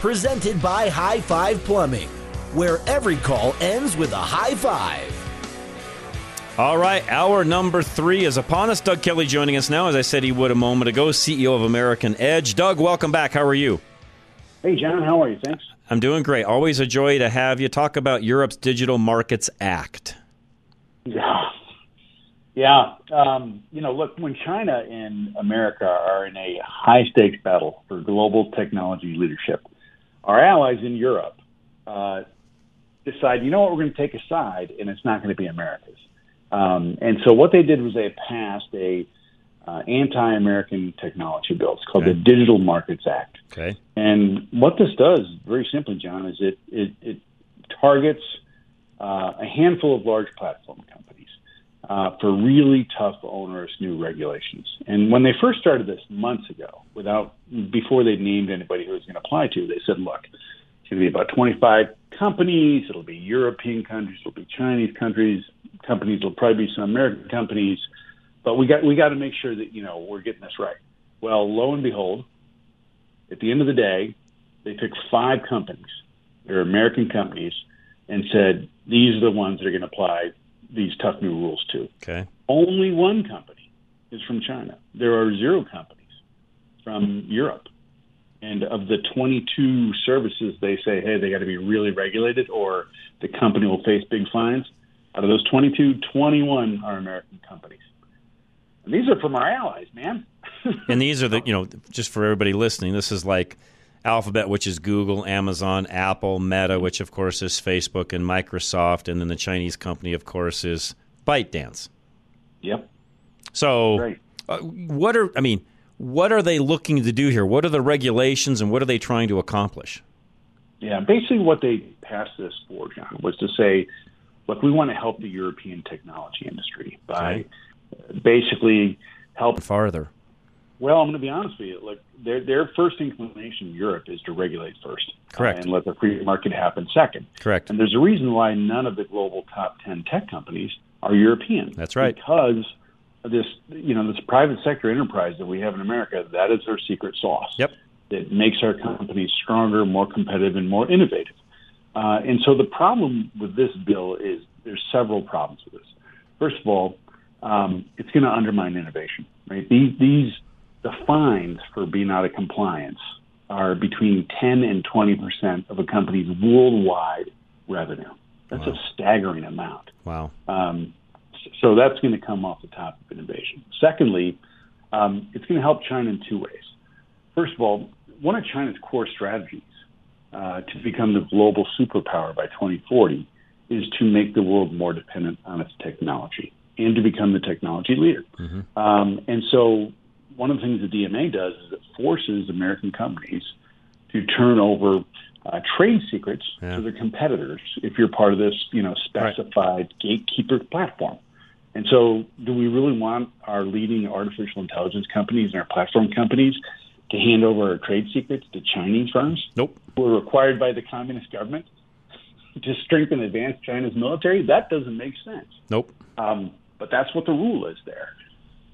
Presented by High Five Plumbing, where every call ends with a high five. All right, hour number three is upon us. Doug Kelly joining us now, as I said he would a moment ago, CEO of American Edge. Doug, welcome back. How are you? Hey, John, how are you? Thanks. I'm doing great. Always a joy to have you talk about Europe's Digital Markets Act. Yeah. Yeah. Um, you know, look, when China and America are in a high stakes battle for global technology leadership, our allies in Europe uh, decide, you know what, we're going to take a side, and it's not going to be America's. Um, and so what they did was they passed a uh, anti-American technology bill. It's called Okay. the Digital Markets Act. Okay. And what this does, very simply, John, is it it, it targets uh, a handful of large platform companies uh, for really tough, onerous new regulations. And when they first started this months ago, without before they named anybody who was going to apply to, they said, "Look, it's going to be about 25 companies. It'll be European countries. It'll be Chinese countries. Companies. It'll probably be some American companies." But we got we got to make sure that you know we're getting this right. Well, lo and behold, at the end of the day, they picked five companies. They're American companies, and said these are the ones that are going to apply these tough new rules to. Okay. Only one company is from China. There are zero companies from Europe. And of the 22 services they say, hey, they got to be really regulated or the company will face big fines, out of those 22, 21 are American companies. And these are from our allies, man. And these are the, you know, just for everybody listening, this is like Alphabet, which is Google, Amazon, Apple, Meta, which of course is Facebook, and Microsoft, and then the Chinese company, of course, is ByteDance. Yep. So, uh, what are I mean? What are they looking to do here? What are the regulations, and what are they trying to accomplish? Yeah, basically what they passed this for, John, was to say, look, we want to help the European technology industry by basically help. Farther. Well, I'm going to be honest with you. Look, their their first inclination in Europe is to regulate first, Correct. uh, and let the free market happen second. Correct. And there's a reason why none of the global top ten tech companies are European. That's right. Because this, you know, this private sector enterprise that we have in America, that is their secret sauce. Yep. That makes our companies stronger, more competitive, and more innovative. Uh, and so the problem with this bill is there's several problems with this. First of all, um, it's going to undermine innovation. Right? These these the fines for being out of compliance are between 10 and 20 percent of a company's worldwide revenue. That's a staggering amount. Wow. Um, so that's going to come off the top of innovation. Secondly, um, it's going to help China in two ways. First of all, one of China's core strategies uh, to become the global superpower by 2040 is to make the world more dependent on its technology and to become the technology leader. Um, and so, one of the things the DMA does is it forces American companies to turn over uh, trade secrets Yeah. to their competitors if you're part of this, you know, specified gatekeeper platform. And so, do we really want our leading artificial intelligence companies and our platform companies to hand over our trade secrets to Chinese firms Nope. who are required by the communist government to strengthen and advance China's military? That doesn't make sense. Nope. Um, but that's what the rule is there.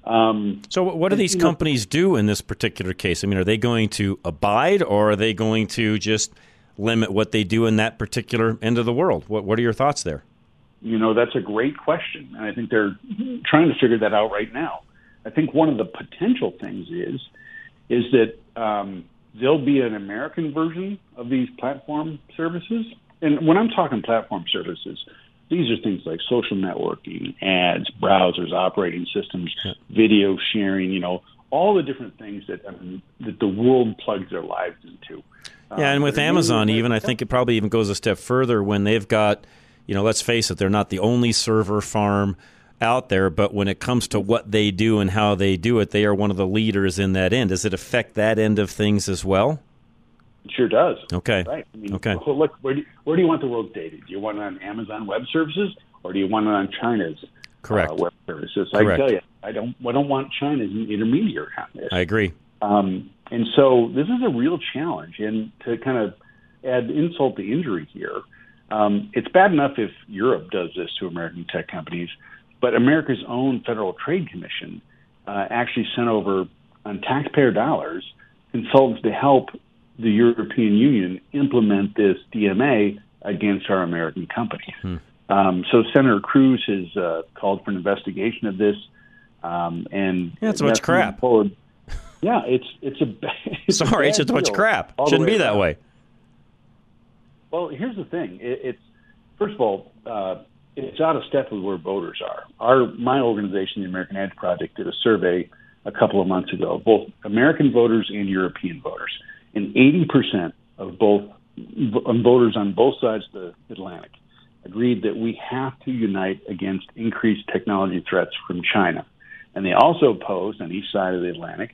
Um, So, what do these you know- companies do in this particular case? I mean, are they going to abide, or are they going to just limit what they do in that particular end of the world? What What are your thoughts there? You know, that's a great question. And I think they're trying to figure that out right now. I think one of the potential things is is that um, there'll be an American version of these platform services, and when I'm talking platform services, these are things like social networking, ads, browsers, operating systems, video sharing. You know, all the different things that um, that the world plugs their lives into. Yeah, and with Amazon, even I think it probably even goes a step further when they've got, you know, let's face it, they're not the only server farm out there, but when it comes to what they do and how they do it, they are one of the leaders in that end. Does it affect that end of things as well? It sure does. Okay. Right. I mean, okay. Look, where do, you, where do you want the world data? Do you want it on Amazon Web Services or do you want it on China's Correct. Uh, web services? Correct. I tell you, I don't. I don't want China as an intermediary on this. I agree. Um, and so this is a real challenge. And to kind of add insult to injury here, um, it's bad enough if Europe does this to American tech companies, but America's own Federal Trade Commission uh, actually sent over on taxpayer dollars consultants to help the European Union implement this DMA against our American companies. Hmm. Um, so Senator Cruz has uh, called for an investigation of this, um, and yeah, it's a bunch of crap. Forward. Yeah, it's it's a it's sorry, a it's a bunch of crap. Shouldn't be that way. Well, here's the thing. It, it's first of all, uh, it's out of step with where voters are. Our my organization, the American Edge Project, did a survey a couple of months ago, both American voters and European voters, and 80% of both voters on both sides of the Atlantic agreed that we have to unite against increased technology threats from China. And they also opposed on each side of the Atlantic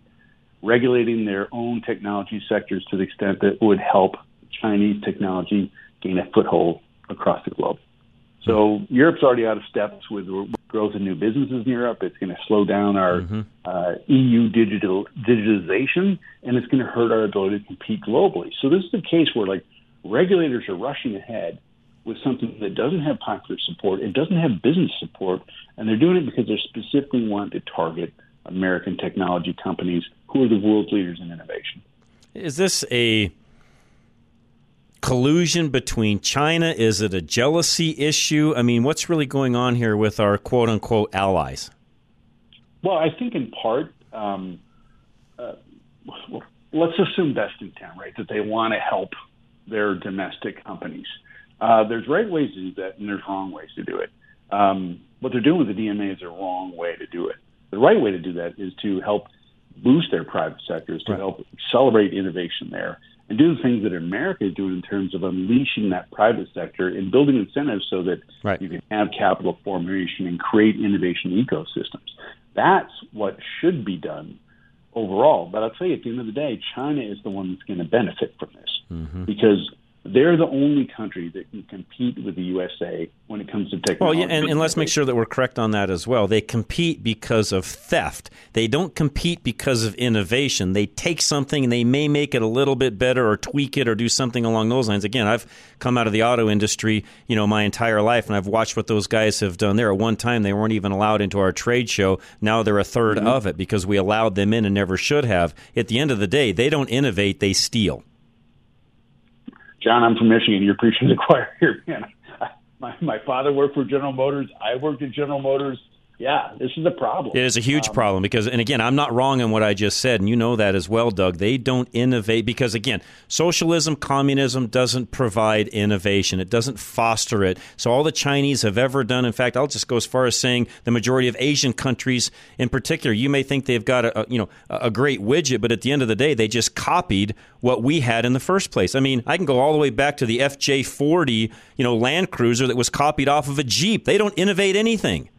regulating their own technology sectors to the extent that would help Chinese technology gain a foothold across the globe. So Europe's already out of steps with growth in new businesses in Europe. It's going to slow down our mm-hmm. uh, EU digital digitization, and it's going to hurt our ability to compete globally. So this is a case where like regulators are rushing ahead with something that doesn't have popular support, it doesn't have business support, and they're doing it because they specifically want to target American technology companies who are the world's leaders in innovation. Is this a collusion between China? Is it a jealousy issue? I mean, what's really going on here with our quote unquote allies? Well, I think in part, um, uh, let's assume best intent, right? That they want to help their domestic companies. Uh, there's right ways to do that, and there's wrong ways to do it. Um, what they're doing with the DMA is a wrong way to do it. The right way to do that is to help boost their private sectors, to help accelerate innovation there, and do the things that America is doing in terms of unleashing that private sector and building incentives so that right. you can have capital formation and create innovation ecosystems. That's what should be done overall. But I'll tell you, at the end of the day, China is the one that's going to benefit from this mm-hmm. because they're the only country that can compete with the USA when it comes to technology. Well, yeah, and, and, let's make sure that we're correct on that as well. They compete because of theft. They don't compete because of innovation. They take something and they may make it a little bit better or tweak it or do something along those lines. Again, I've come out of the auto industry, you know, my entire life, and I've watched what those guys have done there. At one time, they weren't even allowed into our trade show. Now they're a 3rd mm-hmm. of it because we allowed them in and never should have. At the end of the day, they don't innovate; they steal. John, I'm from Michigan. You're preaching to the choir here, man. my, my father worked for General Motors. I worked at General Motors yeah, this is a problem. It is a huge um, problem because, and again, I'm not wrong in what I just said, and you know that as well, Doug. They don't innovate because, again, socialism, communism doesn't provide innovation. It doesn't foster it. So all the Chinese have ever done, in fact, I'll just go as far as saying the majority of Asian countries, in particular, you may think they've got a, a you know a great widget, but at the end of the day, they just copied what we had in the first place. I mean, I can go all the way back to the FJ40, you know, Land Cruiser that was copied off of a Jeep. They don't innovate anything.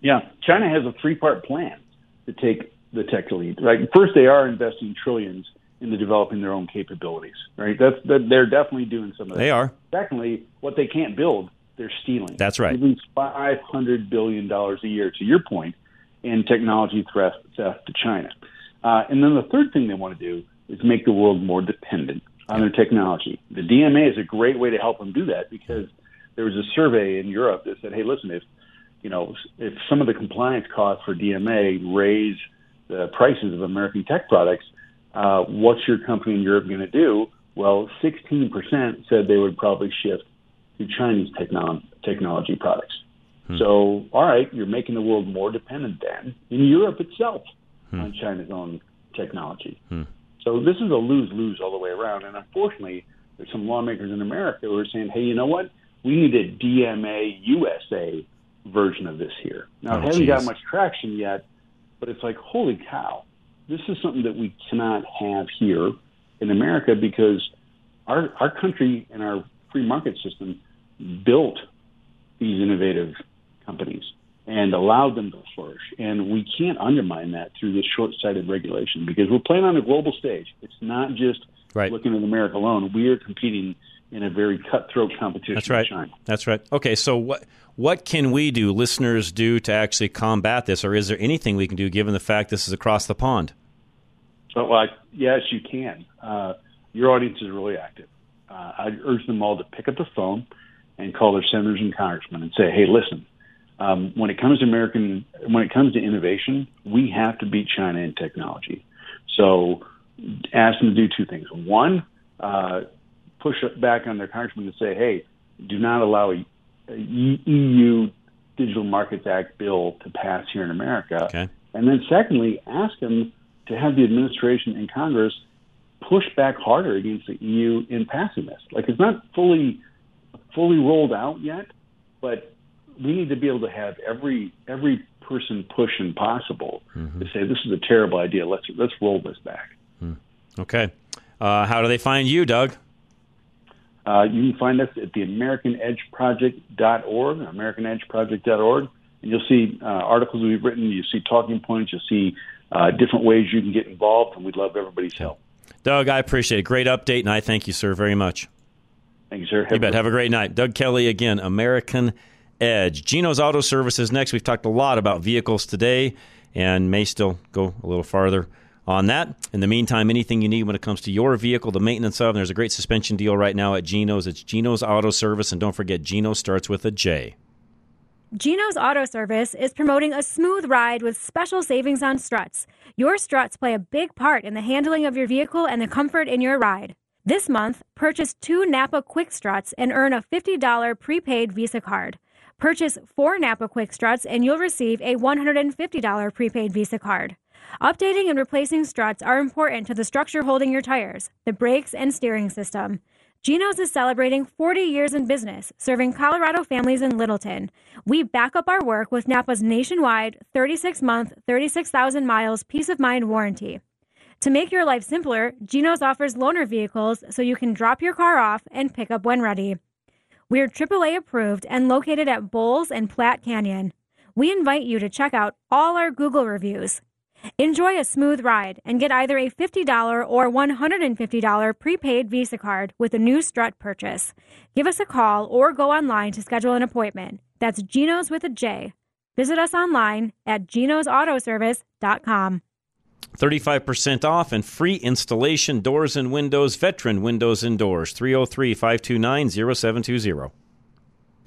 Yeah, China has a three-part plan to take the tech lead. Right, first they are investing trillions into developing their own capabilities. Right, that's that they're definitely doing some of that. They are. Secondly, what they can't build, they're stealing. That's right. They lose five hundred billion dollars a year. To your point, in technology theft, theft to China. Uh, and then the third thing they want to do is make the world more dependent on their technology. The DMA is a great way to help them do that because there was a survey in Europe that said, "Hey, listen, if you know, if some of the compliance costs for DMA raise the prices of American tech products, uh, what's your company in Europe going to do? Well, 16% said they would probably shift to Chinese techno- technology products. Hmm. So, all right, you're making the world more dependent then in Europe itself hmm. on China's own technology. Hmm. So this is a lose lose all the way around. And unfortunately, there's some lawmakers in America who are saying, hey, you know what? We need a DMA USA version of this here. Now, Oh, it hasn't geez. got much traction yet, but it's like, holy cow, this is something that we cannot have here in America because our, our country and our free market system built these innovative companies and allowed them to flourish. And we can't undermine that through this short sighted regulation because we're playing on a global stage. It's not just Right. looking at America alone. We are competing in a very cutthroat competition That's right. with China. That's right. Okay, so what what can we do, listeners, do to actually combat this, or is there anything we can do given the fact this is across the pond? So, like, yes, you can. Uh, your audience is really active. Uh, I urge them all to pick up the phone and call their senators and congressmen and say, "Hey, listen, um, when it comes to American, when it comes to innovation, we have to beat China in technology." So, ask them to do two things. One, uh, push back on their congressmen to say, "Hey, do not allow a, a EU Digital Markets Act bill to pass here in America." Okay. And then, secondly, ask them to have the administration and Congress push back harder against the EU in passing this. Like it's not fully fully rolled out yet, but we need to be able to have every every person pushing possible to say this is a terrible idea. Let's let's roll this back. Okay. Uh, how do they find you, Doug? Uh, you can find us at the AmericanEdgeProject.org, AmericanEdgeProject.org, and you'll see uh, articles we've written. You see talking points. You'll see uh, different ways you can get involved, and we'd love everybody's help. Doug, I appreciate it. Great update, and I thank you, sir, very much. Thank you, sir. You bet. Have a great night. Doug Kelly again, American Edge. Geno's Auto Services next. We've talked a lot about vehicles today and may still go a little farther on that. In the meantime, anything you need when it comes to your vehicle, the maintenance of, there's a great suspension deal right now at Geno's. It's Geno's Auto Service, and don't forget, Geno starts with a J. Geno's Auto Service is promoting a smooth ride with special savings on struts. Your struts play a big part in the handling of your vehicle and the comfort in your ride. This month, purchase two Napa Quick Struts and earn a $50 prepaid Visa card. Purchase four Napa Quick Struts and you'll receive a $150 prepaid Visa card. Updating and replacing struts are important to the structure holding your tires, the brakes, and steering system. Geno's is celebrating 40 years in business, serving Colorado families in Littleton. We back up our work with Napa's nationwide 36 month, 36,000 miles peace of mind warranty. To make your life simpler, Geno's offers loaner vehicles so you can drop your car off and pick up when ready. We're AAA approved and located at Bowles and Platte Canyon. We invite you to check out all our Google reviews. Enjoy a smooth ride and get either a $50 or $150 prepaid Visa card with a new strut purchase. Give us a call or go online to schedule an appointment. That's Geno's with a J. Visit us online at genosautoservice.com. 35% off and free installation doors and windows, veteran windows and doors, 303 529 0720.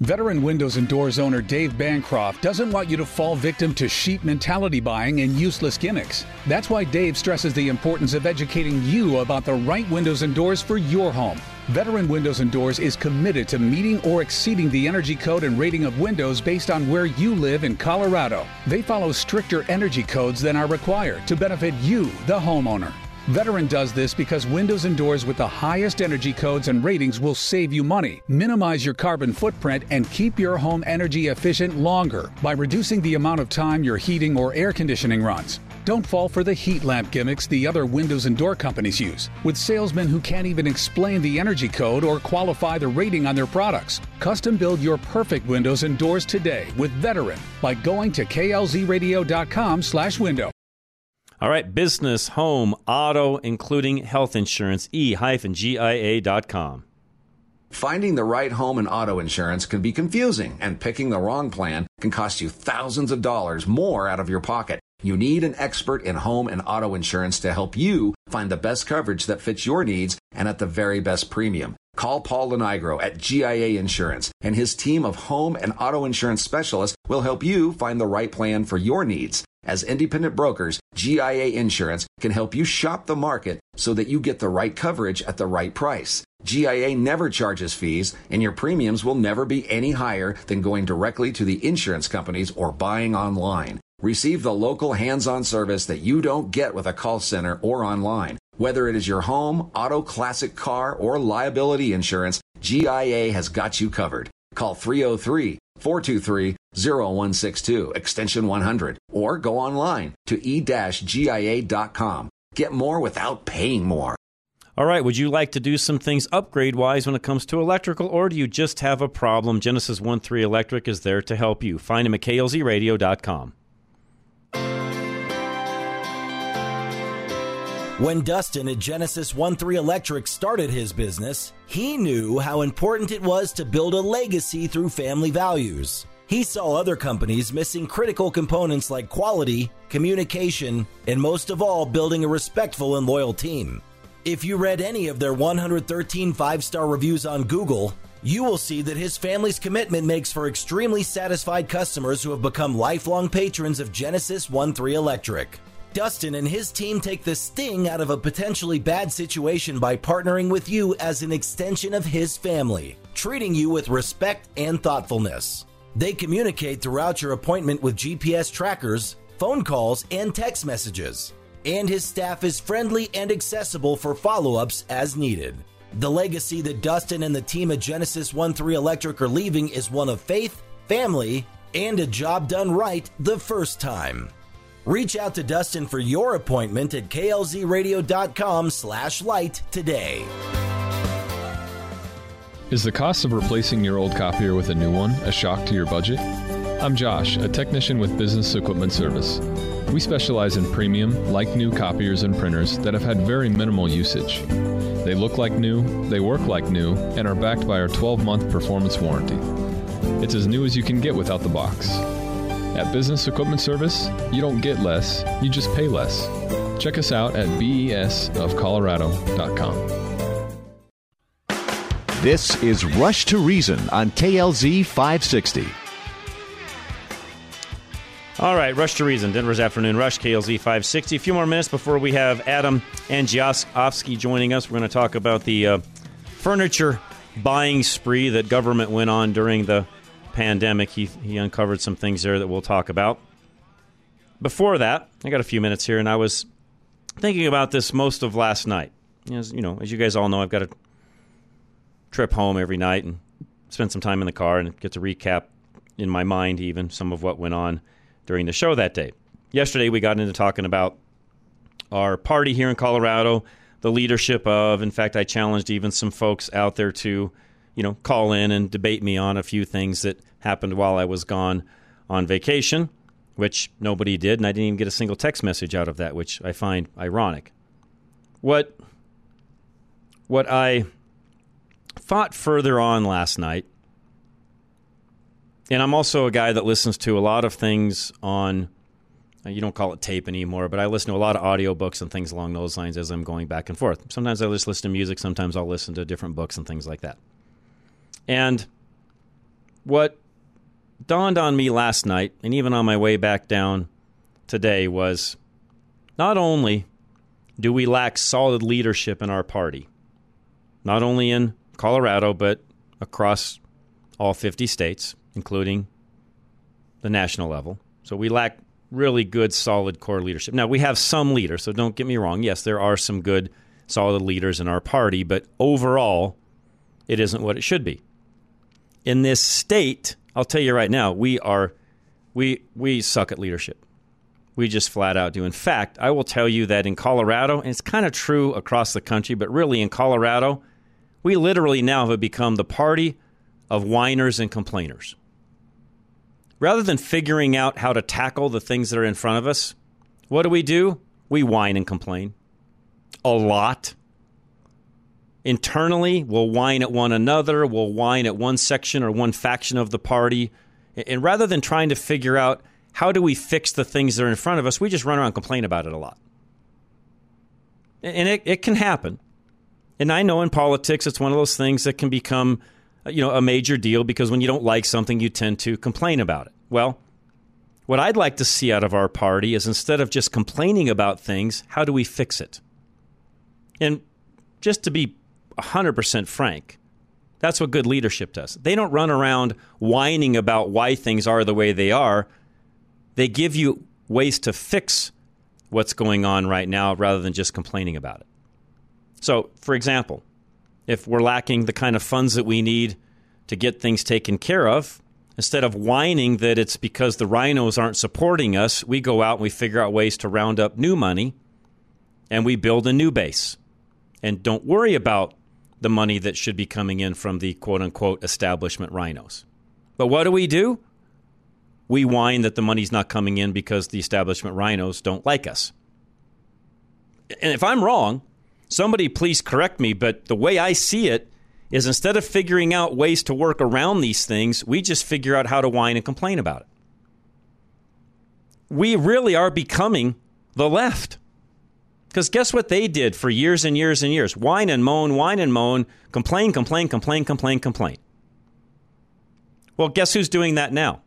Veteran windows and doors owner Dave Bancroft doesn't want you to fall victim to sheep mentality buying and useless gimmicks. That's why Dave stresses the importance of educating you about the right windows and doors for your home. Veteran Windows and Doors is committed to meeting or exceeding the energy code and rating of windows based on where you live in Colorado. They follow stricter energy codes than are required to benefit you, the homeowner. Veteran does this because windows and doors with the highest energy codes and ratings will save you money, minimize your carbon footprint, and keep your home energy efficient longer by reducing the amount of time your heating or air conditioning runs. Don't fall for the heat lamp gimmicks the other windows and door companies use, with salesmen who can't even explain the energy code or qualify the rating on their products. Custom build your perfect windows and doors today with Veteran by going to klzradio.com/window. All right, business, home, auto, including health insurance, e-gia.com. Finding the right home and auto insurance can be confusing, and picking the wrong plan can cost you thousands of dollars more out of your pocket. You need an expert in home and auto insurance to help you find the best coverage that fits your needs and at the very best premium. Call Paul Lenigro at GIA Insurance, and his team of home and auto insurance specialists will help you find the right plan for your needs. As independent brokers, GIA Insurance can help you shop the market so that you get the right coverage at the right price. GIA never charges fees, and your premiums will never be any higher than going directly to the insurance companies or buying online. Receive the local hands on service that you don't get with a call center or online. Whether it is your home, auto, classic car, or liability insurance, GIA has got you covered. Call 303 423 0162, extension 100, or go online to e-gia.com. Get more without paying more. All right, would you like to do some things upgrade wise when it comes to electrical, or do you just have a problem? Genesis 1 3 Electric is there to help you. Find him at klzradio.com. When Dustin at Genesis 1 3 Electric started his business, he knew how important it was to build a legacy through family values. He saw other companies missing critical components like quality, communication, and most of all, building a respectful and loyal team. If you read any of their 113 five star reviews on Google, you will see that his family's commitment makes for extremely satisfied customers who have become lifelong patrons of Genesis 1 3 Electric. Dustin and his team take the sting out of a potentially bad situation by partnering with you as an extension of his family, treating you with respect and thoughtfulness. They communicate throughout your appointment with GPS trackers, phone calls, and text messages. And his staff is friendly and accessible for follow ups as needed. The legacy that Dustin and the team at Genesis 1 3 Electric are leaving is one of faith, family, and a job done right the first time. Reach out to Dustin for your appointment at klzradio.com slash light today. Is the cost of replacing your old copier with a new one a shock to your budget? I'm Josh, a technician with Business Equipment Service. We specialize in premium, like new copiers and printers that have had very minimal usage. They look like new, they work like new, and are backed by our 12 month performance warranty. It's as new as you can get without the box. At Business Equipment Service, you don't get less, you just pay less. Check us out at besofcolorado.com. This is Rush to Reason on KLZ 560. All right, Rush to Reason, Denver's Afternoon Rush, KLZ 560. A few more minutes before we have Adam Andrzejewski joining us. We're going to talk about the uh, furniture buying spree that government went on during the pandemic. He, he uncovered some things there that we'll talk about. Before that, I got a few minutes here, and I was thinking about this most of last night. As, you know, as you guys all know, I've got a trip home every night and spend some time in the car and get to recap in my mind even some of what went on during the show that day. Yesterday, we got into talking about our party here in Colorado, the leadership of. In fact, I challenged even some folks out there to you know, call in and debate me on a few things that happened while I was gone on vacation, which nobody did, and I didn't even get a single text message out of that, which I find ironic. What what I thought further on last night, and I'm also a guy that listens to a lot of things on uh, you don't call it tape anymore, but I listen to a lot of audiobooks and things along those lines as I'm going back and forth. Sometimes I just listen to music, sometimes I'll listen to different books and things like that. And what dawned on me last night, and even on my way back down today, was not only do we lack solid leadership in our party, not only in Colorado, but across all 50 states, including the national level. So we lack really good, solid core leadership. Now, we have some leaders, so don't get me wrong. Yes, there are some good, solid leaders in our party, but overall, it isn't what it should be in this state, I'll tell you right now, we are we we suck at leadership. We just flat out do. In fact, I will tell you that in Colorado, and it's kind of true across the country, but really in Colorado, we literally now have become the party of whiners and complainers. Rather than figuring out how to tackle the things that are in front of us, what do we do? We whine and complain a lot internally. We'll whine at one another. We'll whine at one section or one faction of the party. And rather than trying to figure out how do we fix the things that are in front of us, we just run around and complain about it a lot. And it, it can happen. And I know in politics, it's one of those things that can become, you know, a major deal because when you don't like something, you tend to complain about it. Well, what I'd like to see out of our party is instead of just complaining about things, how do we fix it? And just to be 100% frank. That's what good leadership does. They don't run around whining about why things are the way they are. They give you ways to fix what's going on right now rather than just complaining about it. So, for example, if we're lacking the kind of funds that we need to get things taken care of, instead of whining that it's because the rhinos aren't supporting us, we go out and we figure out ways to round up new money and we build a new base. And don't worry about the money that should be coming in from the quote unquote establishment rhinos. But what do we do? We whine that the money's not coming in because the establishment rhinos don't like us. And if I'm wrong, somebody please correct me, but the way I see it is instead of figuring out ways to work around these things, we just figure out how to whine and complain about it. We really are becoming the left. Because guess what they did for years and years and years? Whine and moan, whine and moan, complain, complain, complain, complain, complain. Well, guess who's doing that now?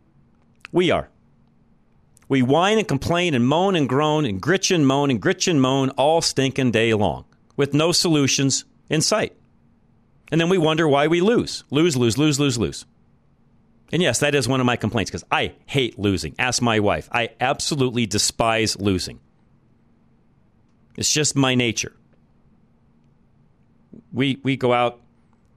We are. We whine and complain and moan and groan and gritch and moan and gritch and moan all stinking day long with no solutions in sight. And then we wonder why we lose. Lose, lose, lose, lose, lose. And yes, that is one of my complaints because I hate losing. Ask my wife. I absolutely despise losing. It's just my nature. We we go out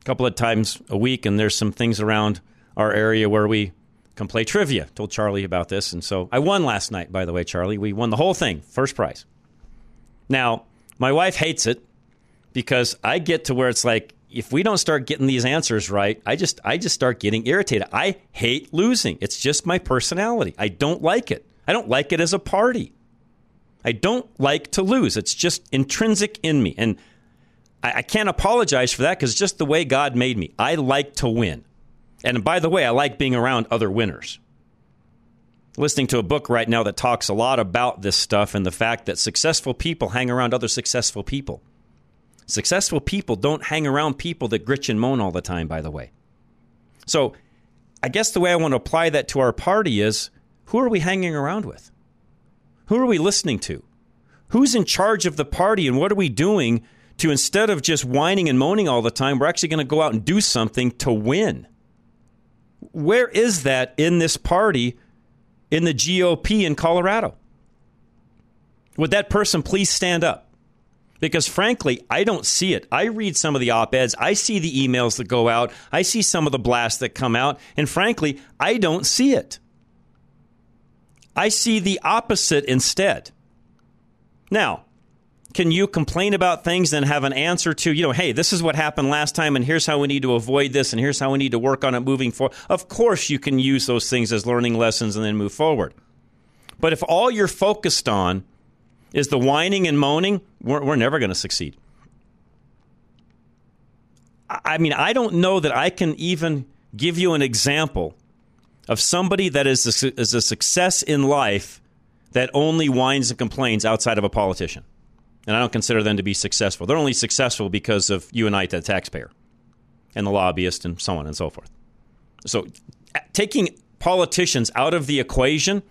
a couple of times a week, and there's some things around our area where we can play trivia. Told Charlie about this, and so I won last night. By the way, Charlie, we won the whole thing, first prize. Now my wife hates it because I get to where it's like if we don't start getting these answers right, I just I just start getting irritated. I hate losing. It's just my personality. I don't like it. I don't like it as a party. I don't like to lose. It's just intrinsic in me. And I, I can't apologize for that because it's just the way God made me. I like to win. And by the way, I like being around other winners. Listening to a book right now that talks a lot about this stuff and the fact that successful people hang around other successful people. Successful people don't hang around people that gritch and moan all the time, by the way. So I guess the way I want to apply that to our party is who are we hanging around with? Who are we listening to? Who's in charge of the party and what are we doing to instead of just whining and moaning all the time, we're actually going to go out and do something to win? Where is that in this party in the GOP in Colorado? Would that person please stand up? Because frankly, I don't see it. I read some of the op eds, I see the emails that go out, I see some of the blasts that come out, and frankly, I don't see it. I see the opposite instead. Now, can you complain about things and have an answer to, you know, hey, this is what happened last time and here's how we need to avoid this and here's how we need to work on it moving forward? Of course, you can use those things as learning lessons and then move forward. But if all you're focused on is the whining and moaning, we're, we're never going to succeed. I mean, I don't know that I can even give you an example of somebody that is a, is a success in life that only whines and complains outside of a politician. And I don't consider them to be successful. They're only successful because of you and I, the taxpayer, and the lobbyist, and so on and so forth. So, taking politicians out of the equation,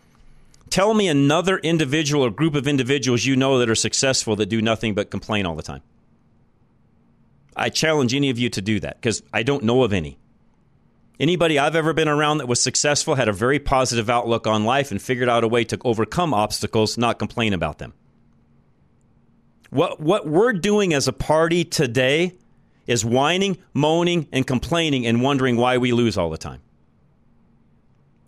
tell me another individual or group of individuals you know that are successful that do nothing but complain all the time. I challenge any of you to do that because I don't know of any. Anybody I've ever been around that was successful had a very positive outlook on life and figured out a way to overcome obstacles, not complain about them. What, what we're doing as a party today is whining, moaning, and complaining and wondering why we lose all the time.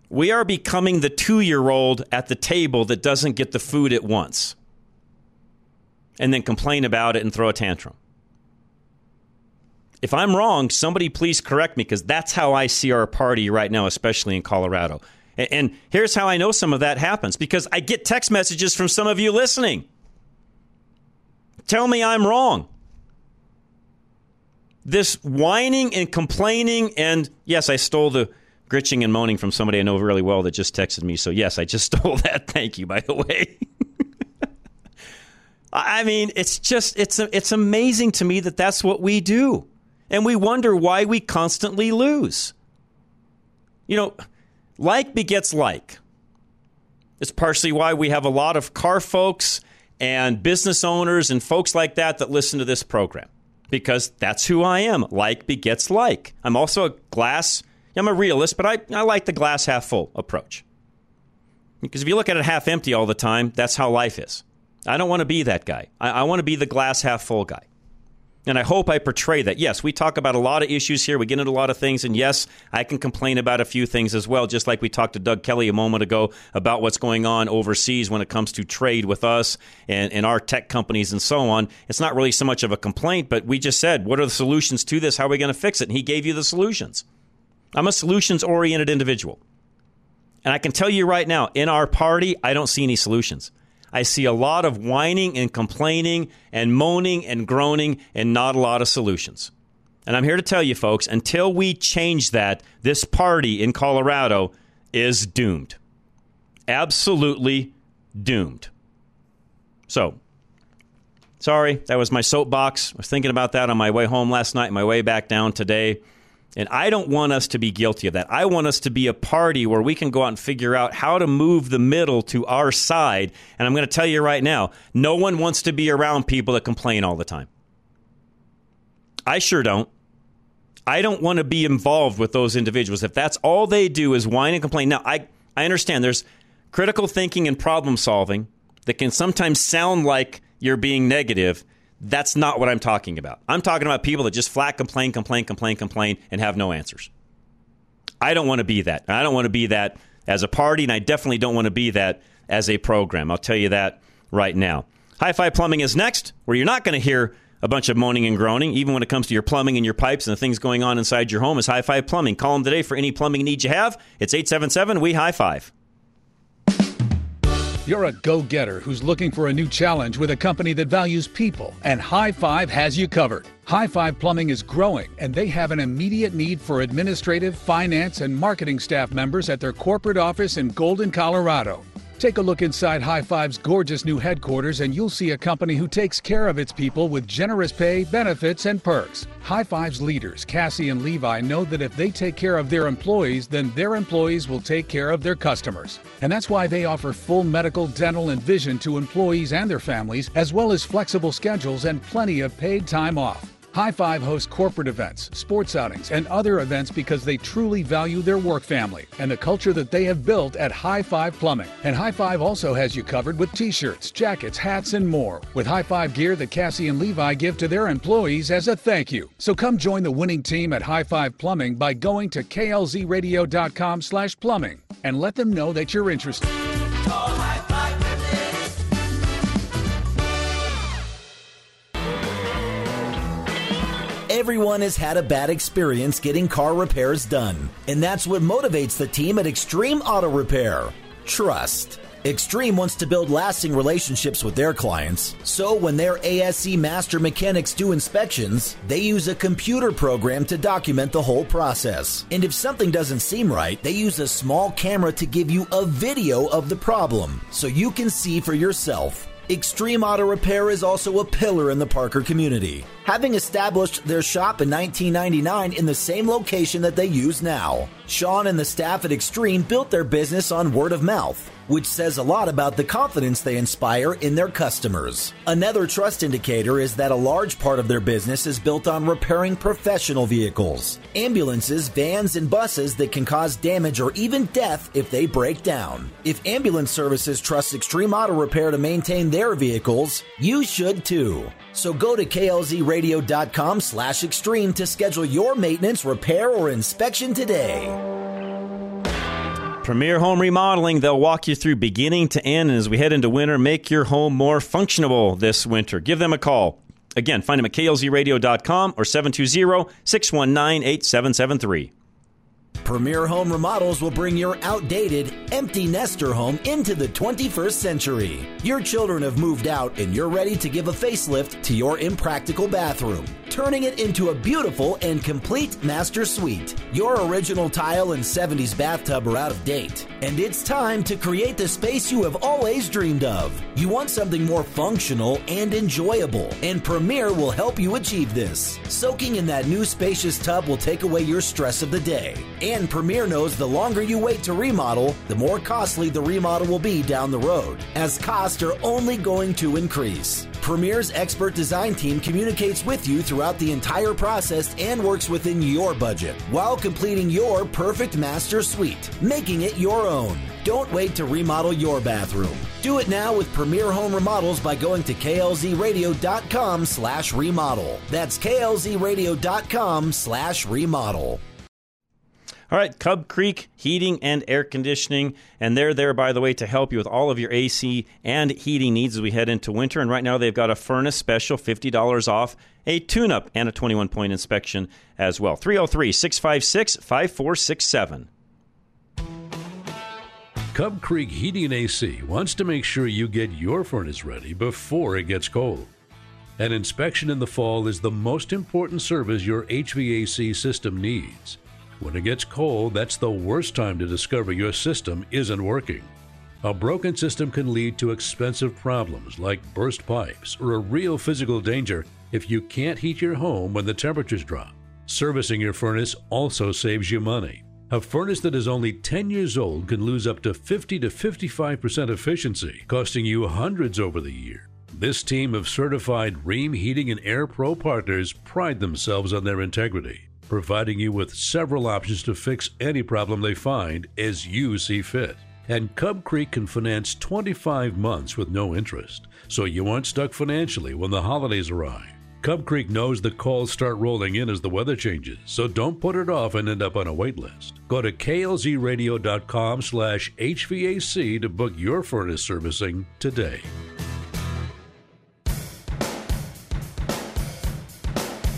We are becoming the two year old at the table that doesn't get the food at once and then complain about it and throw a tantrum. If I'm wrong, somebody please correct me because that's how I see our party right now, especially in Colorado. And here's how I know some of that happens because I get text messages from some of you listening. Tell me I'm wrong. This whining and complaining, and yes, I stole the gritching and moaning from somebody I know really well that just texted me. So, yes, I just stole that. Thank you, by the way. I mean, it's just, it's, it's amazing to me that that's what we do and we wonder why we constantly lose. You know, like begets like. It's partially why we have a lot of car folks and business owners and folks like that that listen to this program because that's who I am. Like begets like. I'm also a glass, I'm a realist, but I, I like the glass half full approach. Because if you look at it half empty all the time, that's how life is. I don't want to be that guy. I, I want to be the glass half full guy. And I hope I portray that. Yes, we talk about a lot of issues here. We get into a lot of things. And yes, I can complain about a few things as well, just like we talked to Doug Kelly a moment ago about what's going on overseas when it comes to trade with us and, and our tech companies and so on. It's not really so much of a complaint, but we just said, what are the solutions to this? How are we going to fix it? And he gave you the solutions. I'm a solutions oriented individual. And I can tell you right now, in our party, I don't see any solutions. I see a lot of whining and complaining and moaning and groaning and not a lot of solutions. And I'm here to tell you, folks, until we change that, this party in Colorado is doomed. Absolutely doomed. So, sorry, that was my soapbox. I was thinking about that on my way home last night, my way back down today. And I don't want us to be guilty of that. I want us to be a party where we can go out and figure out how to move the middle to our side. And I'm going to tell you right now no one wants to be around people that complain all the time. I sure don't. I don't want to be involved with those individuals. If that's all they do is whine and complain. Now, I, I understand there's critical thinking and problem solving that can sometimes sound like you're being negative that's not what I'm talking about. I'm talking about people that just flat complain, complain, complain, complain, and have no answers. I don't want to be that. I don't want to be that as a party, and I definitely don't want to be that as a program. I'll tell you that right now. High Five Plumbing is next, where you're not going to hear a bunch of moaning and groaning, even when it comes to your plumbing and your pipes and the things going on inside your home, is High Five Plumbing. Call them today for any plumbing needs you have. It's 877 We High Five. You're a go getter who's looking for a new challenge with a company that values people, and High Five has you covered. High Five Plumbing is growing, and they have an immediate need for administrative, finance, and marketing staff members at their corporate office in Golden, Colorado. Take a look inside High Five's gorgeous new headquarters, and you'll see a company who takes care of its people with generous pay, benefits, and perks. High Five's leaders, Cassie and Levi, know that if they take care of their employees, then their employees will take care of their customers. And that's why they offer full medical, dental, and vision to employees and their families, as well as flexible schedules and plenty of paid time off. High Five hosts corporate events, sports outings, and other events because they truly value their work family and the culture that they have built at High Five Plumbing. And High Five also has you covered with t shirts, jackets, hats, and more, with High Five gear that Cassie and Levi give to their employees as a thank you. So come join the winning team at High Five Plumbing by going to klzradio.com slash plumbing and let them know that you're interested. Everyone has had a bad experience getting car repairs done, and that's what motivates the team at Extreme Auto Repair trust. Extreme wants to build lasting relationships with their clients, so when their ASE master mechanics do inspections, they use a computer program to document the whole process. And if something doesn't seem right, they use a small camera to give you a video of the problem so you can see for yourself. Extreme Auto Repair is also a pillar in the Parker community, having established their shop in 1999 in the same location that they use now. Sean and the staff at Extreme built their business on word of mouth which says a lot about the confidence they inspire in their customers. Another trust indicator is that a large part of their business is built on repairing professional vehicles, ambulances, vans, and buses that can cause damage or even death if they break down. If ambulance services trust Extreme Auto Repair to maintain their vehicles, you should too. So go to klzradio.com slash extreme to schedule your maintenance, repair, or inspection today. Premier Home Remodeling, they'll walk you through beginning to end. And as we head into winter, make your home more functional this winter. Give them a call. Again, find them at klzradio.com or 720 619 8773. Premier Home Remodels will bring your outdated, empty nester home into the 21st century. Your children have moved out and you're ready to give a facelift to your impractical bathroom, turning it into a beautiful and complete master suite. Your original tile and 70s bathtub are out of date, and it's time to create the space you have always dreamed of. You want something more functional and enjoyable, and Premier will help you achieve this. Soaking in that new spacious tub will take away your stress of the day and Premier knows the longer you wait to remodel, the more costly the remodel will be down the road, as costs are only going to increase. Premier's expert design team communicates with you throughout the entire process and works within your budget while completing your perfect master suite, making it your own. Don't wait to remodel your bathroom. Do it now with Premier Home Remodels by going to klzradio.com slash remodel. That's klzradio.com slash remodel. All right, Cub Creek Heating and Air Conditioning. And they're there, by the way, to help you with all of your AC and heating needs as we head into winter. And right now, they've got a furnace special $50 off, a tune up, and a 21 point inspection as well. 303 656 5467. Cub Creek Heating and AC wants to make sure you get your furnace ready before it gets cold. An inspection in the fall is the most important service your HVAC system needs. When it gets cold, that's the worst time to discover your system isn't working. A broken system can lead to expensive problems like burst pipes or a real physical danger if you can't heat your home when the temperatures drop. Servicing your furnace also saves you money. A furnace that is only 10 years old can lose up to 50 to 55% efficiency, costing you hundreds over the year. This team of certified Rheem Heating and Air Pro partners pride themselves on their integrity, providing you with several options to fix any problem they find as you see fit. And Cub Creek can finance 25 months with no interest, so you aren't stuck financially when the holidays arrive. Cub Creek knows the calls start rolling in as the weather changes, so don't put it off and end up on a wait list. Go to klzradio.com slash HVAC to book your furnace servicing today.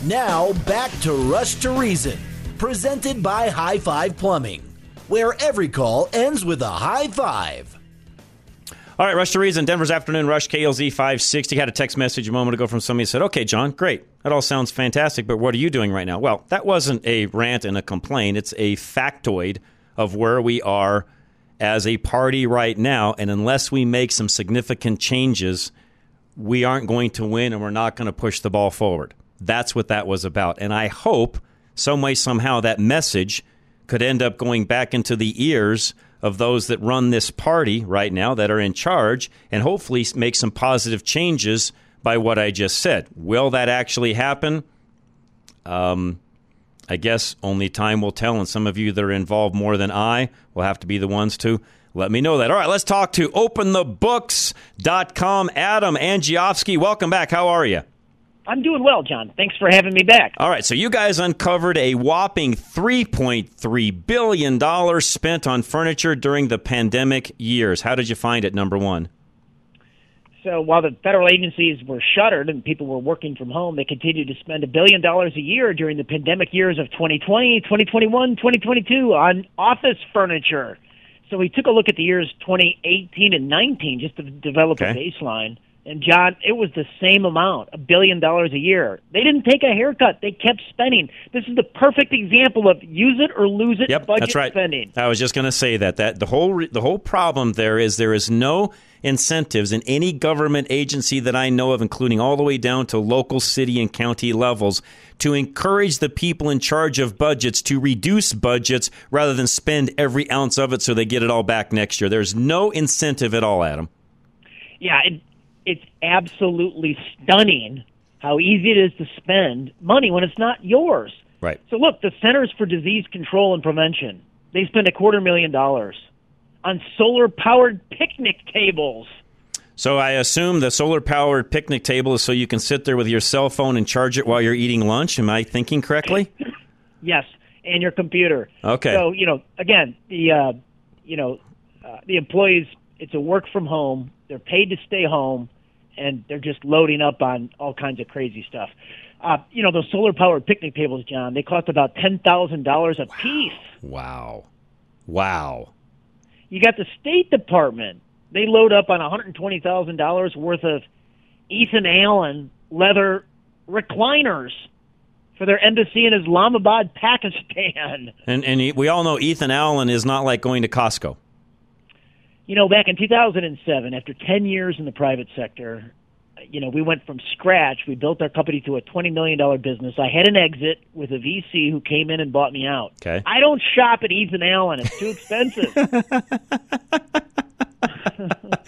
Now back to Rush to Reason, presented by High Five Plumbing, where every call ends with a high five. All right, Rush to Reason, Denver's Afternoon Rush, KLZ 560. Had a text message a moment ago from somebody who said, Okay, John, great. That all sounds fantastic, but what are you doing right now? Well, that wasn't a rant and a complaint. It's a factoid of where we are as a party right now. And unless we make some significant changes, we aren't going to win and we're not going to push the ball forward. That's what that was about. And I hope, some way, somehow, that message could end up going back into the ears of those that run this party right now that are in charge and hopefully make some positive changes by what I just said. Will that actually happen? Um, I guess only time will tell, and some of you that are involved more than I will have to be the ones to let me know that. All right, let's talk to openthebooks.com. Adam Andrzejewski, welcome back. How are you? I'm doing well, John. Thanks for having me back. All right, so you guys uncovered a whopping $3.3 billion spent on furniture during the pandemic years. How did you find it, number one? So while the federal agencies were shuttered and people were working from home, they continued to spend a billion dollars a year during the pandemic years of 2020, 2021, 2022 on office furniture. So we took a look at the years 2018 and 19 just to develop Okay. a baseline. And John, it was the same amount, a billion dollars a year. They didn't take a haircut; they kept spending. This is the perfect example of use it or lose it Yep, budget that's right. spending. I was just going to say that that the whole re- the whole problem there is there is no incentives in any government agency that I know of, including all the way down to local, city, and county levels, to encourage the people in charge of budgets to reduce budgets rather than spend every ounce of it so they get it all back next year. There's no incentive at all, Adam. Yeah, it, it's absolutely stunning how easy it is to spend money when it's not yours. Right. So look, the Centers for Disease Control and Prevention, they spend a quarter million dollars on solar powered picnic tables. So I assume the solar powered picnic table is so you can sit there with your cell phone and charge it while you're eating lunch. Am I thinking correctly? Yes, and your computer. Okay. So, you know, again, the uh, you know, uh, the employees it's a work from home. They're paid to stay home and they're just loading up on all kinds of crazy stuff. Uh, you know, those solar powered picnic tables, John, they cost about $10,000 a piece. Wow. Wow. You got the State Department. They load up on $120,000 worth of Ethan Allen leather recliners for their embassy in Islamabad, Pakistan. And and we all know Ethan Allen is not like going to Costco. You know, back in 2007, after 10 years in the private sector, you know, we went from scratch. We built our company to a $20 million business. I had an exit with a VC who came in and bought me out. Okay. I don't shop at Ethan Allen. It's too expensive.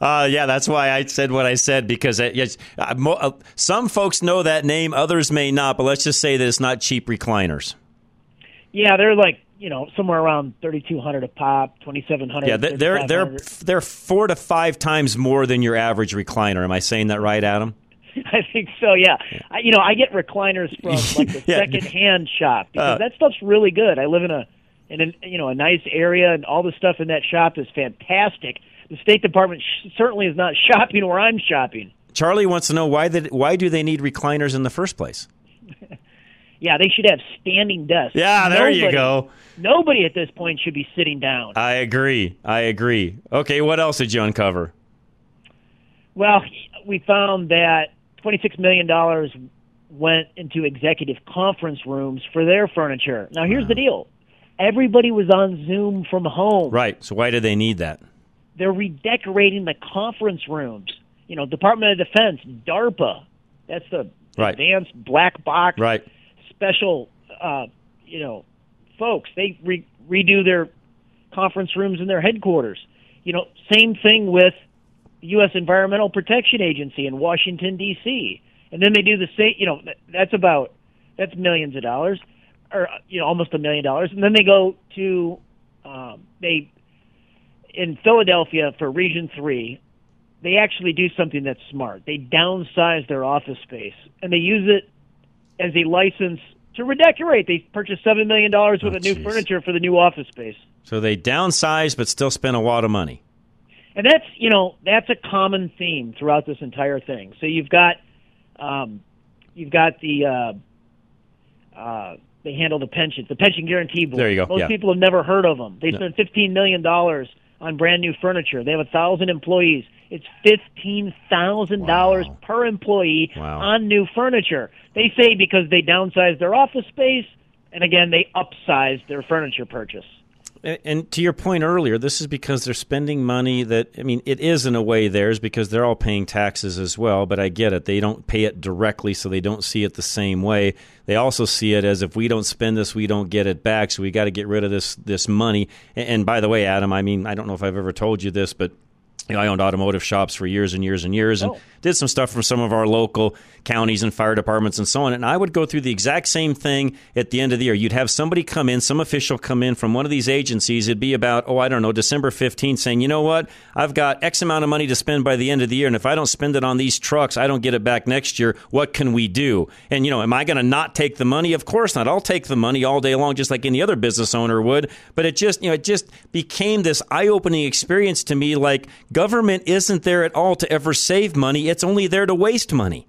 Uh, yeah, that's why I said what I said because uh, yes, uh, mo- uh, some folks know that name, others may not. But let's just say that it's not cheap recliners. yeah, they're like you know, somewhere around 3200 a pop, 2700 Yeah, they're they're they're, four to five times more than your average recliner. Am I saying that right, Adam? I think so. Yeah, I, you know, I get recliners from like the Yeah. second-hand shop because Uh, that stuff's really good. I live in a in a you know a nice area, and all the stuff in that shop is fantastic. The State Department sh- certainly is not shopping where I'm shopping. Charlie wants to know why that why do they need recliners in the first place? Yeah, they should have standing desks. Yeah, there you go. Nobody at this point should be sitting down. I agree. I agree. Okay, what else did you uncover? Well, we found that $26 million went into executive conference rooms for their furniture. Now, here's the deal everybody was on Zoom from home. Right. So why do they need that? They're redecorating the conference rooms. You know, Department of Defense, DARPA, that's the Right. advanced black box Right. Special, uh, you know, folks. They re- redo their conference rooms in their headquarters. You know, same thing with U.S. Environmental Protection Agency in Washington D.C. And then they do the same. You know, that's about that's millions of dollars, or you know, almost a million dollars. And then they go to um, they in Philadelphia for Region Three. They actually do something that's smart. They downsize their office space and they use it as a license to redecorate. They purchased seven million dollars worth of new furniture for the new office space. So they downsize but still spend a lot of money. And that's you know that's a common theme throughout this entire thing. So you've got um, you've got the uh, uh, they handle the pensions, the pension guarantee board. There you go, Most yeah. people have never heard of them. They No. spend fifteen million dollars on brand new furniture. They have a thousand employees. It's fifteen thousand dollars per employee Wow. on new furniture. They say because they downsized their office space, and again they upsized their furniture purchase. And, and to your point earlier, this is because they're spending money that I mean, it is in a way theirs because they're all paying taxes as well. But I get it; they don't pay it directly, so they don't see it the same way. They also see it as if we don't spend this, we don't get it back. So we got to get rid of this this money. And, and by the way, Adam, I mean, I don't know if I've ever told you this, but you know, I owned automotive shops for years and years and years, and oh. did some stuff for some of our local counties and fire departments and so on. And I would go through the exact same thing at the end of the year. You'd have somebody come in, some official come in from one of these agencies. It'd be about, oh, I don't know, December 15th, saying, you know what, I've got X amount of money to spend by the end of the year, and if I don't spend it on these trucks, I don't get it back next year. What can we do? And, you know, am I going to not take the money? Of course not. I'll take the money all day long, just like any other business owner would. But it just, you know, it just became this eye opening experience to me like government isn't there at all to ever save money, it's only there to waste money.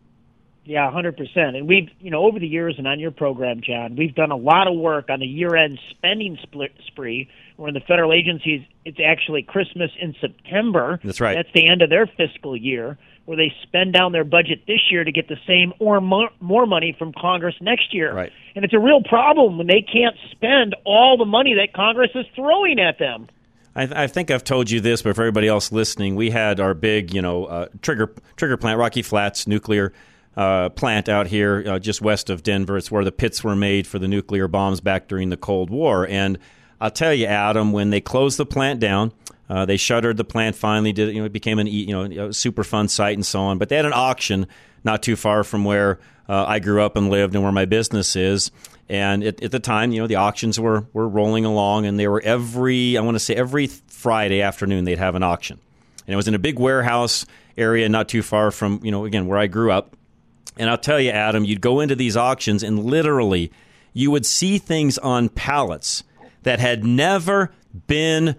Yeah, hundred percent. And we've, you know, over the years and on your program, John, we've done a lot of work on the year-end spending split spree. Where in the federal agencies, it's actually Christmas in September. That's right. That's the end of their fiscal year, where they spend down their budget this year to get the same or more, more money from Congress next year. Right. And it's a real problem when they can't spend all the money that Congress is throwing at them. I, I think I've told you this, but for everybody else listening, we had our big, you know, uh, trigger trigger plant, Rocky Flats nuclear uh, plant out here, uh, just west of Denver. It's where the pits were made for the nuclear bombs back during the Cold War. And I'll tell you, Adam, when they closed the plant down, uh, they shuttered the plant. Finally, did you know it became an you know a Superfund site and so on. But they had an auction not too far from where uh, I grew up and lived and where my business is. And at, at the time, you know, the auctions were were rolling along, and they were every I want to say every Friday afternoon they'd have an auction, and it was in a big warehouse area not too far from you know again where I grew up. And I'll tell you, Adam, you'd go into these auctions and literally you would see things on pallets that had never been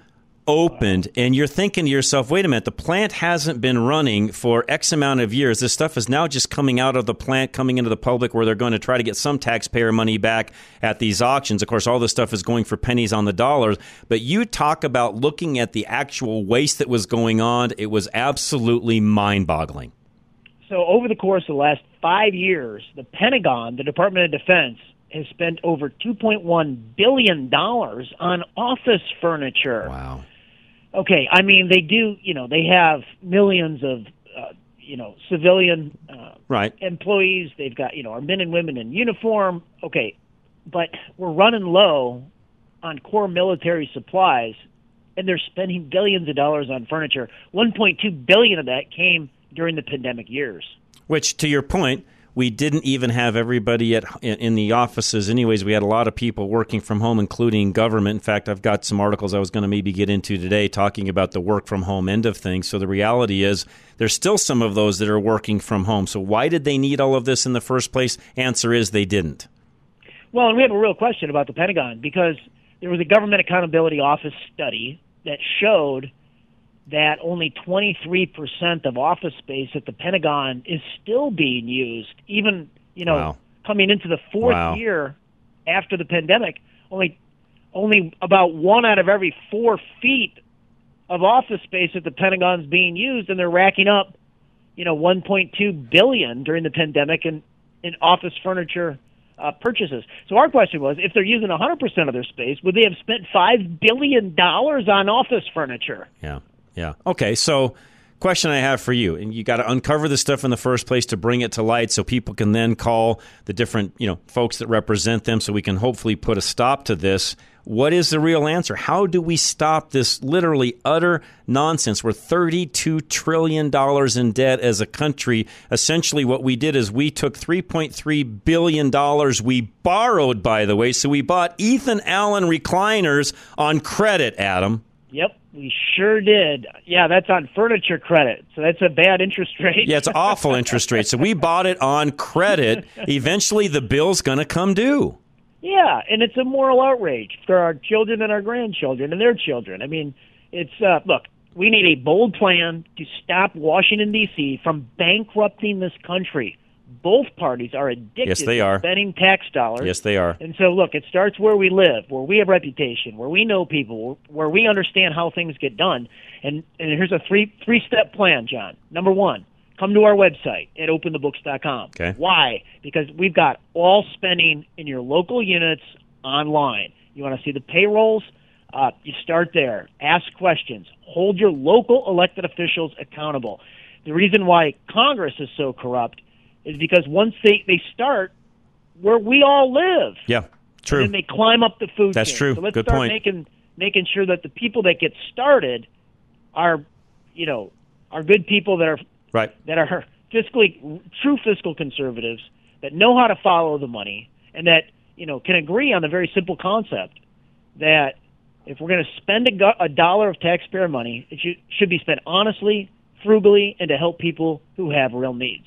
opened. And you're thinking to yourself, wait a minute, the plant hasn't been running for X amount of years. This stuff is now just coming out of the plant, coming into the public where they're going to try to get some taxpayer money back at these auctions. Of course, all this stuff is going for pennies on the dollars. But you talk about looking at the actual waste that was going on, it was absolutely mind boggling. So over the course of the last five years, the Pentagon, the Department of Defense, has spent over $2.1 billion on office furniture. Wow. Okay, I mean, they do, you know, they have millions of, uh, you know, civilian uh, Right. employees. They've got, you know, our men and women in uniform. Okay, but we're running low on core military supplies, and they're spending billions of dollars on furniture. 1.2 billion of that came during the pandemic years. Which, to your point, we didn't even have everybody at in, in the offices. Anyways, we had a lot of people working from home, including government. In fact, I've got some articles I was going to maybe get into today talking about the work from home end of things. So the reality is, there's still some of those that are working from home. So why did they need all of this in the first place? Answer is they didn't. Well, and we have a real question about the Pentagon because there was a Government Accountability Office study that showed that only 23% of office space at the Pentagon is still being used, even, you know, Wow. coming into the fourth Wow. year after the pandemic. Only, only about one out of every four feet of office space at the Pentagon's being used, and they're racking up, you know, 1.2 billion during the pandemic in, in office furniture uh, purchases. So our question was, if they're using 100% of their space, would they have spent five billion dollars on office furniture? Yeah. Yeah. Okay. So, question I have for you, and you got to uncover the stuff in the first place to bring it to light, so people can then call the different you know folks that represent them, so we can hopefully put a stop to this. What is the real answer? How do we stop this literally utter nonsense? We're $32 trillion in debt as a country. Essentially, what we did is we took $3.3 billion we borrowed, by the way. So we bought Ethan Allen recliners on credit, Adam. Yep, we sure did. Yeah, that's on furniture credit, so that's a bad interest rate. Yeah, it's awful interest rate. So we bought it on credit. Eventually, the bill's going to come due. Yeah, and it's a moral outrage for our children and our grandchildren and their children. I mean, it's uh, look, we need a bold plan to stop Washington D.C. from bankrupting this country. Both parties are addicted Yes, they to are. spending tax dollars. Yes, they are. And so, look, it starts where we live, where we have reputation, where we know people, where we understand how things get done. And and here's a three three step plan, John. Number one, come to our website at openthebooks.com. Okay. Why? Because we've got all spending in your local units online. You want to see the payrolls? Uh, you start there. Ask questions. Hold your local elected officials accountable. The reason why Congress is so corrupt is because once they, they start where we all live, Yeah, true. and then they climb up the food That's chain. true. So let's Good start point. making making sure that the people that get started are, you know, are good people that are Right. that are fiscally true fiscal conservatives that know how to follow the money and that you know can agree on the very simple concept that if we're going to spend a, go- a dollar of taxpayer money, it should, should be spent honestly, frugally, and to help people who have real needs.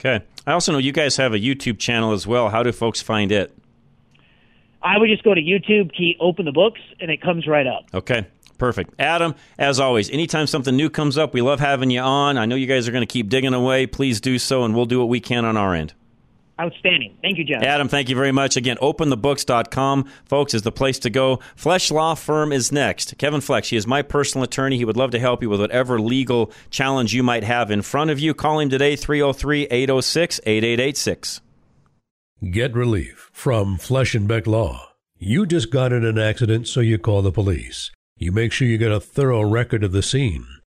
Okay. I also know you guys have a YouTube channel as well. How do folks find it? I would just go to YouTube, key open the books, and it comes right up. Okay. Perfect. Adam, as always, anytime something new comes up, we love having you on. I know you guys are going to keep digging away. Please do so, and we'll do what we can on our end. Outstanding. Thank you, John. Adam, thank you very much. Again, openthebooks.com, folks, is the place to go. Flesh Law Firm is next. Kevin Flesh, he is my personal attorney. He would love to help you with whatever legal challenge you might have in front of you. Call him today, 303 806 8886. Get relief from Flesh and Beck Law. You just got in an accident, so you call the police. You make sure you get a thorough record of the scene.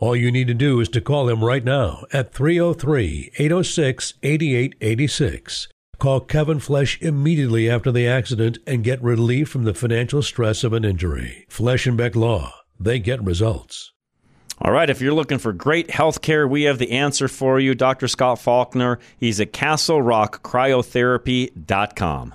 All you need to do is to call him right now at 303 806 8886. Call Kevin Flesh immediately after the accident and get relief from the financial stress of an injury. Flesh and Beck Law. They get results. All right, if you're looking for great health care, we have the answer for you. Dr. Scott Faulkner, he's at CastleRockCryotherapy.com.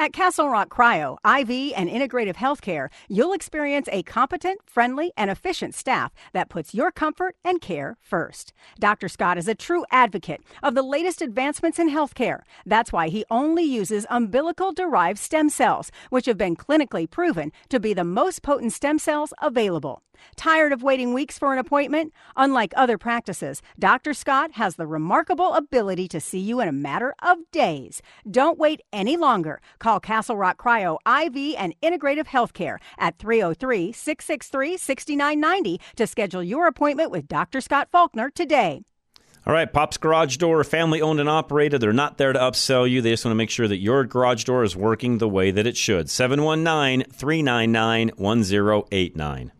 At Castle Rock Cryo, IV, and Integrative Healthcare, you'll experience a competent, friendly, and efficient staff that puts your comfort and care first. Dr. Scott is a true advocate of the latest advancements in healthcare. That's why he only uses umbilical derived stem cells, which have been clinically proven to be the most potent stem cells available. Tired of waiting weeks for an appointment? Unlike other practices, Dr. Scott has the remarkable ability to see you in a matter of days. Don't wait any longer. Call Castle Rock Cryo IV and Integrative Healthcare at 303 663 6990 to schedule your appointment with Dr. Scott Faulkner today. All right, Pop's Garage Door, family owned and operated. They're not there to upsell you. They just want to make sure that your garage door is working the way that it should. 719 399 1089.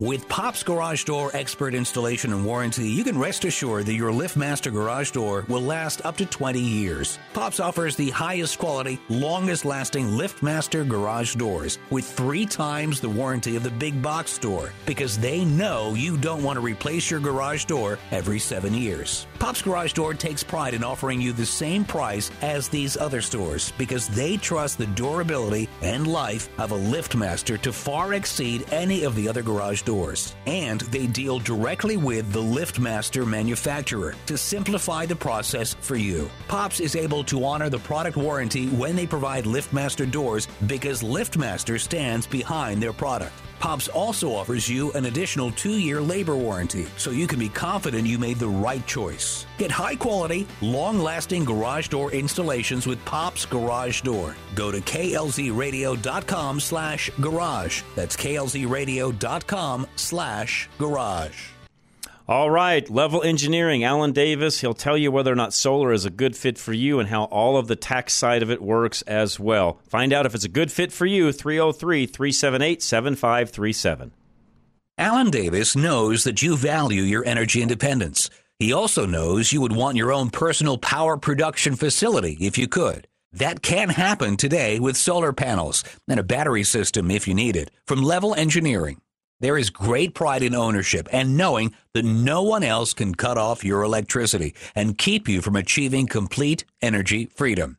With Pop's Garage Door expert installation and warranty, you can rest assured that your LiftMaster garage door will last up to 20 years. Pop's offers the highest quality, longest lasting LiftMaster garage doors with three times the warranty of the big box store because they know you don't want to replace your garage door every seven years. Pop's Garage Door takes pride in offering you the same price as these other stores because they trust the durability and life of a LiftMaster to far exceed any of the other garage doors. And they deal directly with the LiftMaster manufacturer to simplify the process for you. Pops is able to honor the product warranty when they provide LiftMaster doors because LiftMaster stands behind their product. Pops also offers you an additional two year labor warranty, so you can be confident you made the right choice. Get high quality, long lasting garage door installations with Pops Garage Door. Go to klzradio.com slash garage. That's klzradio.com slash garage. All right, Level Engineering, Alan Davis. He'll tell you whether or not solar is a good fit for you and how all of the tax side of it works as well. Find out if it's a good fit for you, 303 378 7537. Alan Davis knows that you value your energy independence. He also knows you would want your own personal power production facility if you could. That can happen today with solar panels and a battery system if you need it from Level Engineering. There is great pride in ownership and knowing that no one else can cut off your electricity and keep you from achieving complete energy freedom.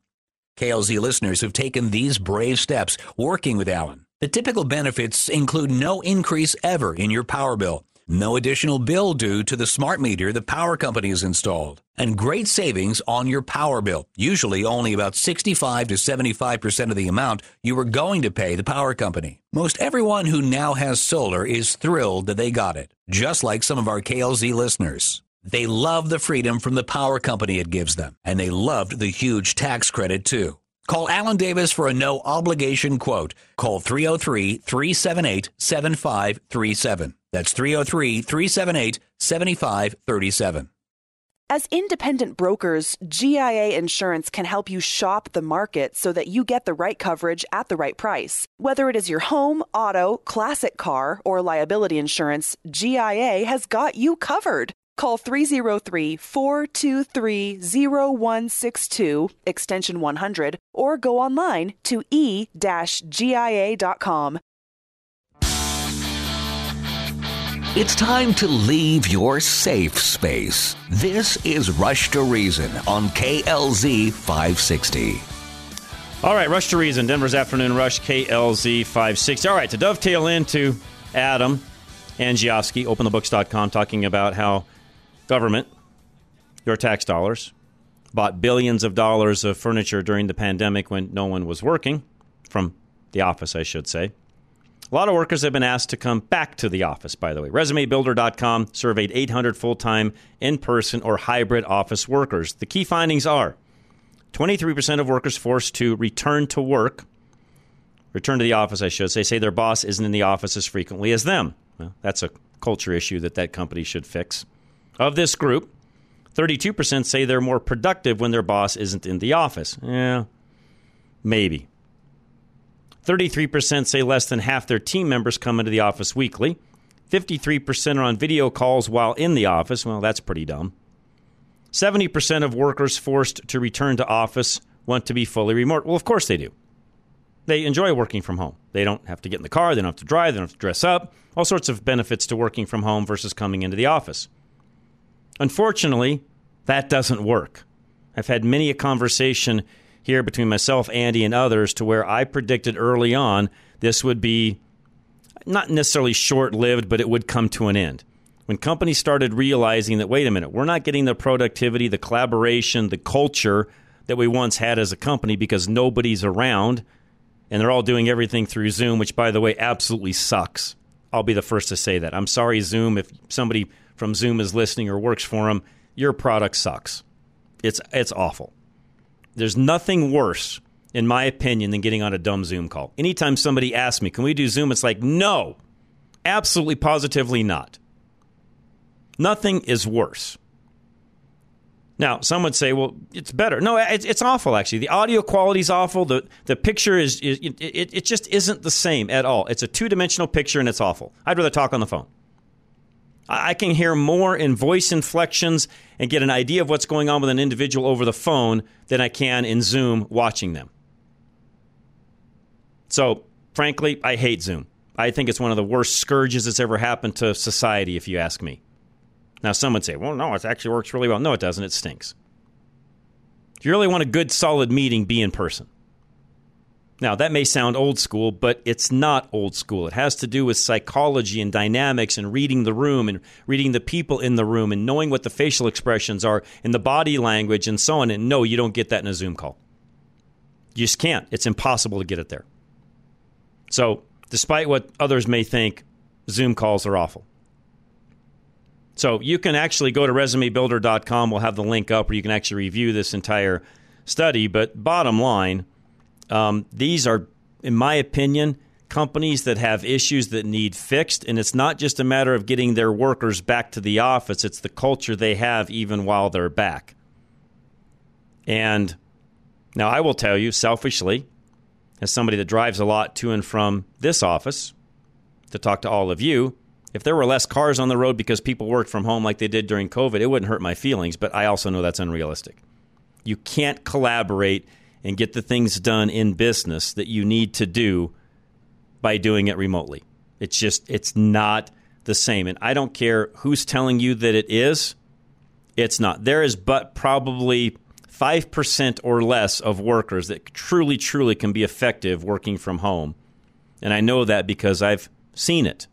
KLZ listeners have taken these brave steps working with Alan. The typical benefits include no increase ever in your power bill, no additional bill due to the smart meter the power company has installed, and great savings on your power bill, usually only about 65 to 75% of the amount you were going to pay the power company. Most everyone who now has solar is thrilled that they got it, just like some of our KLZ listeners. They love the freedom from the power company it gives them, and they loved the huge tax credit too. Call Alan Davis for a no obligation quote. Call 303 378 7537. That's 303 378 7537. As independent brokers, GIA Insurance can help you shop the market so that you get the right coverage at the right price. Whether it is your home, auto, classic car, or liability insurance, GIA has got you covered. Call 303 423 0162, extension 100, or go online to e GIA.com. It's time to leave your safe space. This is Rush to Reason on KLZ 560. All right, Rush to Reason, Denver's Afternoon Rush, KLZ 560. All right, to dovetail into Adam Andrzejewski, openthebooks.com, talking about how government, your tax dollars, bought billions of dollars of furniture during the pandemic when no one was working, from the office, I should say. A lot of workers have been asked to come back to the office, by the way. ResumeBuilder.com surveyed 800 full time, in person, or hybrid office workers. The key findings are 23% of workers forced to return to work, return to the office, I should say, say their boss isn't in the office as frequently as them. Well, that's a culture issue that that company should fix. Of this group, 32% say they're more productive when their boss isn't in the office. Yeah, maybe. 33% say less than half their team members come into the office weekly. 53% are on video calls while in the office. Well, that's pretty dumb. 70% of workers forced to return to office want to be fully remote. Well, of course they do. They enjoy working from home. They don't have to get in the car, they don't have to drive, they don't have to dress up. All sorts of benefits to working from home versus coming into the office. Unfortunately, that doesn't work. I've had many a conversation here between myself, Andy, and others to where I predicted early on this would be not necessarily short lived, but it would come to an end. When companies started realizing that, wait a minute, we're not getting the productivity, the collaboration, the culture that we once had as a company because nobody's around and they're all doing everything through Zoom, which, by the way, absolutely sucks. I'll be the first to say that. I'm sorry, Zoom, if somebody from Zoom is listening or works for them, your product sucks. It's, it's awful. There's nothing worse, in my opinion, than getting on a dumb Zoom call. Anytime somebody asks me, can we do Zoom? It's like, no, absolutely positively not. Nothing is worse. Now, some would say, well, it's better. No, it's, it's awful, actually. The audio quality is awful. The, the picture is, is it, it, it just isn't the same at all. It's a two dimensional picture and it's awful. I'd rather talk on the phone. I, can hear more in voice inflections and get an idea of what's going on with an individual over the phone than I can in Zoom watching them. So, frankly, I hate Zoom. I think it's one of the worst scourges that's ever happened to society, if you ask me. Now, some would say, well, no, it actually works really well. No, it doesn't. It stinks. If you really want a good, solid meeting, be in person. Now, that may sound old school, but it's not old school. It has to do with psychology and dynamics and reading the room and reading the people in the room and knowing what the facial expressions are and the body language and so on. And no, you don't get that in a Zoom call. You just can't. It's impossible to get it there. So, despite what others may think, Zoom calls are awful. So you can actually go to resumebuilder.com. We'll have the link up where you can actually review this entire study. But bottom line, um, these are, in my opinion, companies that have issues that need fixed. And it's not just a matter of getting their workers back to the office, it's the culture they have even while they're back. And now I will tell you selfishly, as somebody that drives a lot to and from this office to talk to all of you, if there were less cars on the road because people worked from home like they did during COVID, it wouldn't hurt my feelings, but I also know that's unrealistic. You can't collaborate and get the things done in business that you need to do by doing it remotely. It's just, it's not the same. And I don't care who's telling you that it is, it's not. There is but probably 5% or less of workers that truly, truly can be effective working from home. And I know that because I've seen it.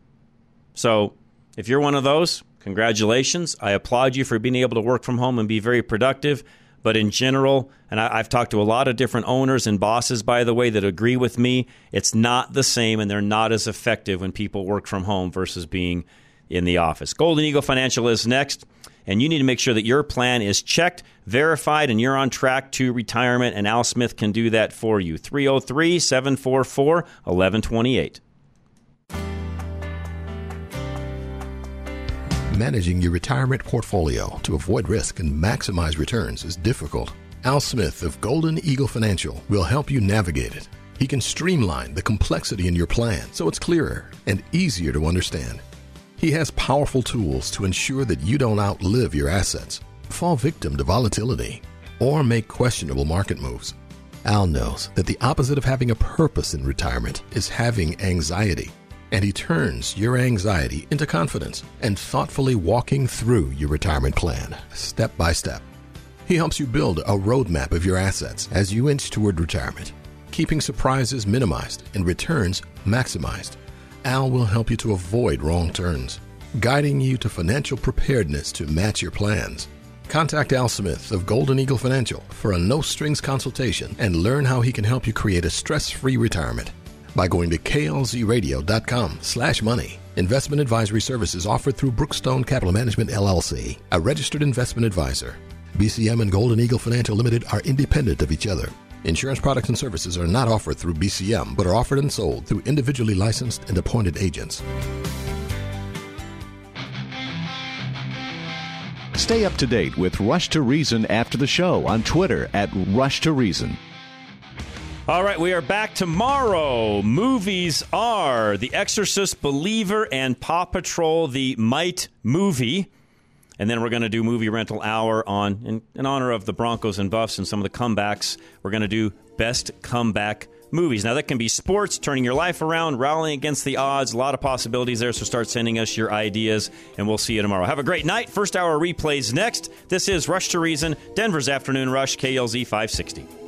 So if you're one of those, congratulations. I applaud you for being able to work from home and be very productive. But in general, and I, have talked to a lot of different owners and bosses, by the way, that agree with me, it's not the same and they're not as effective when people work from home versus being in the office. Golden Eagle Financial is next, and you need to make sure that your plan is checked, verified, and you're on track to retirement. And Al Smith can do that for you. 303 744 1128. Managing your retirement portfolio to avoid risk and maximize returns is difficult. Al Smith of Golden Eagle Financial will help you navigate it. He can streamline the complexity in your plan so it's clearer and easier to understand. He has powerful tools to ensure that you don't outlive your assets, fall victim to volatility, or make questionable market moves. Al knows that the opposite of having a purpose in retirement is having anxiety and he turns your anxiety into confidence and thoughtfully walking through your retirement plan, step by step. He helps you build a roadmap of your assets as you inch toward retirement, keeping surprises minimized and returns maximized. Al will help you to avoid wrong turns, guiding you to financial preparedness to match your plans. Contact Al Smith of Golden Eagle Financial for a no strings consultation and learn how he can help you create a stress free retirement by going to klzradio.com slash money. Investment advisory services offered through Brookstone Capital Management LLC, a registered investment advisor. BCM and Golden Eagle Financial Limited are independent of each other. Insurance products and services are not offered through BCM, but are offered and sold through individually licensed and appointed agents. Stay up to date with Rush to Reason after the show on Twitter at Rush to Reason. All right, we are back tomorrow. Movies are The Exorcist Believer and Paw Patrol The Mighty movie. And then we're going to do movie rental hour on in, in, honor of the Broncos and Buffs and some of the comebacks. We're going to do best comeback movies. Now that can be sports, turning your life around, rallying against the odds. A lot of possibilities there. So start sending us your ideas, and we'll see you tomorrow. Have a great night. First hour replays next. This is Rush to Reason, Denver's afternoon rush, KLZ 560.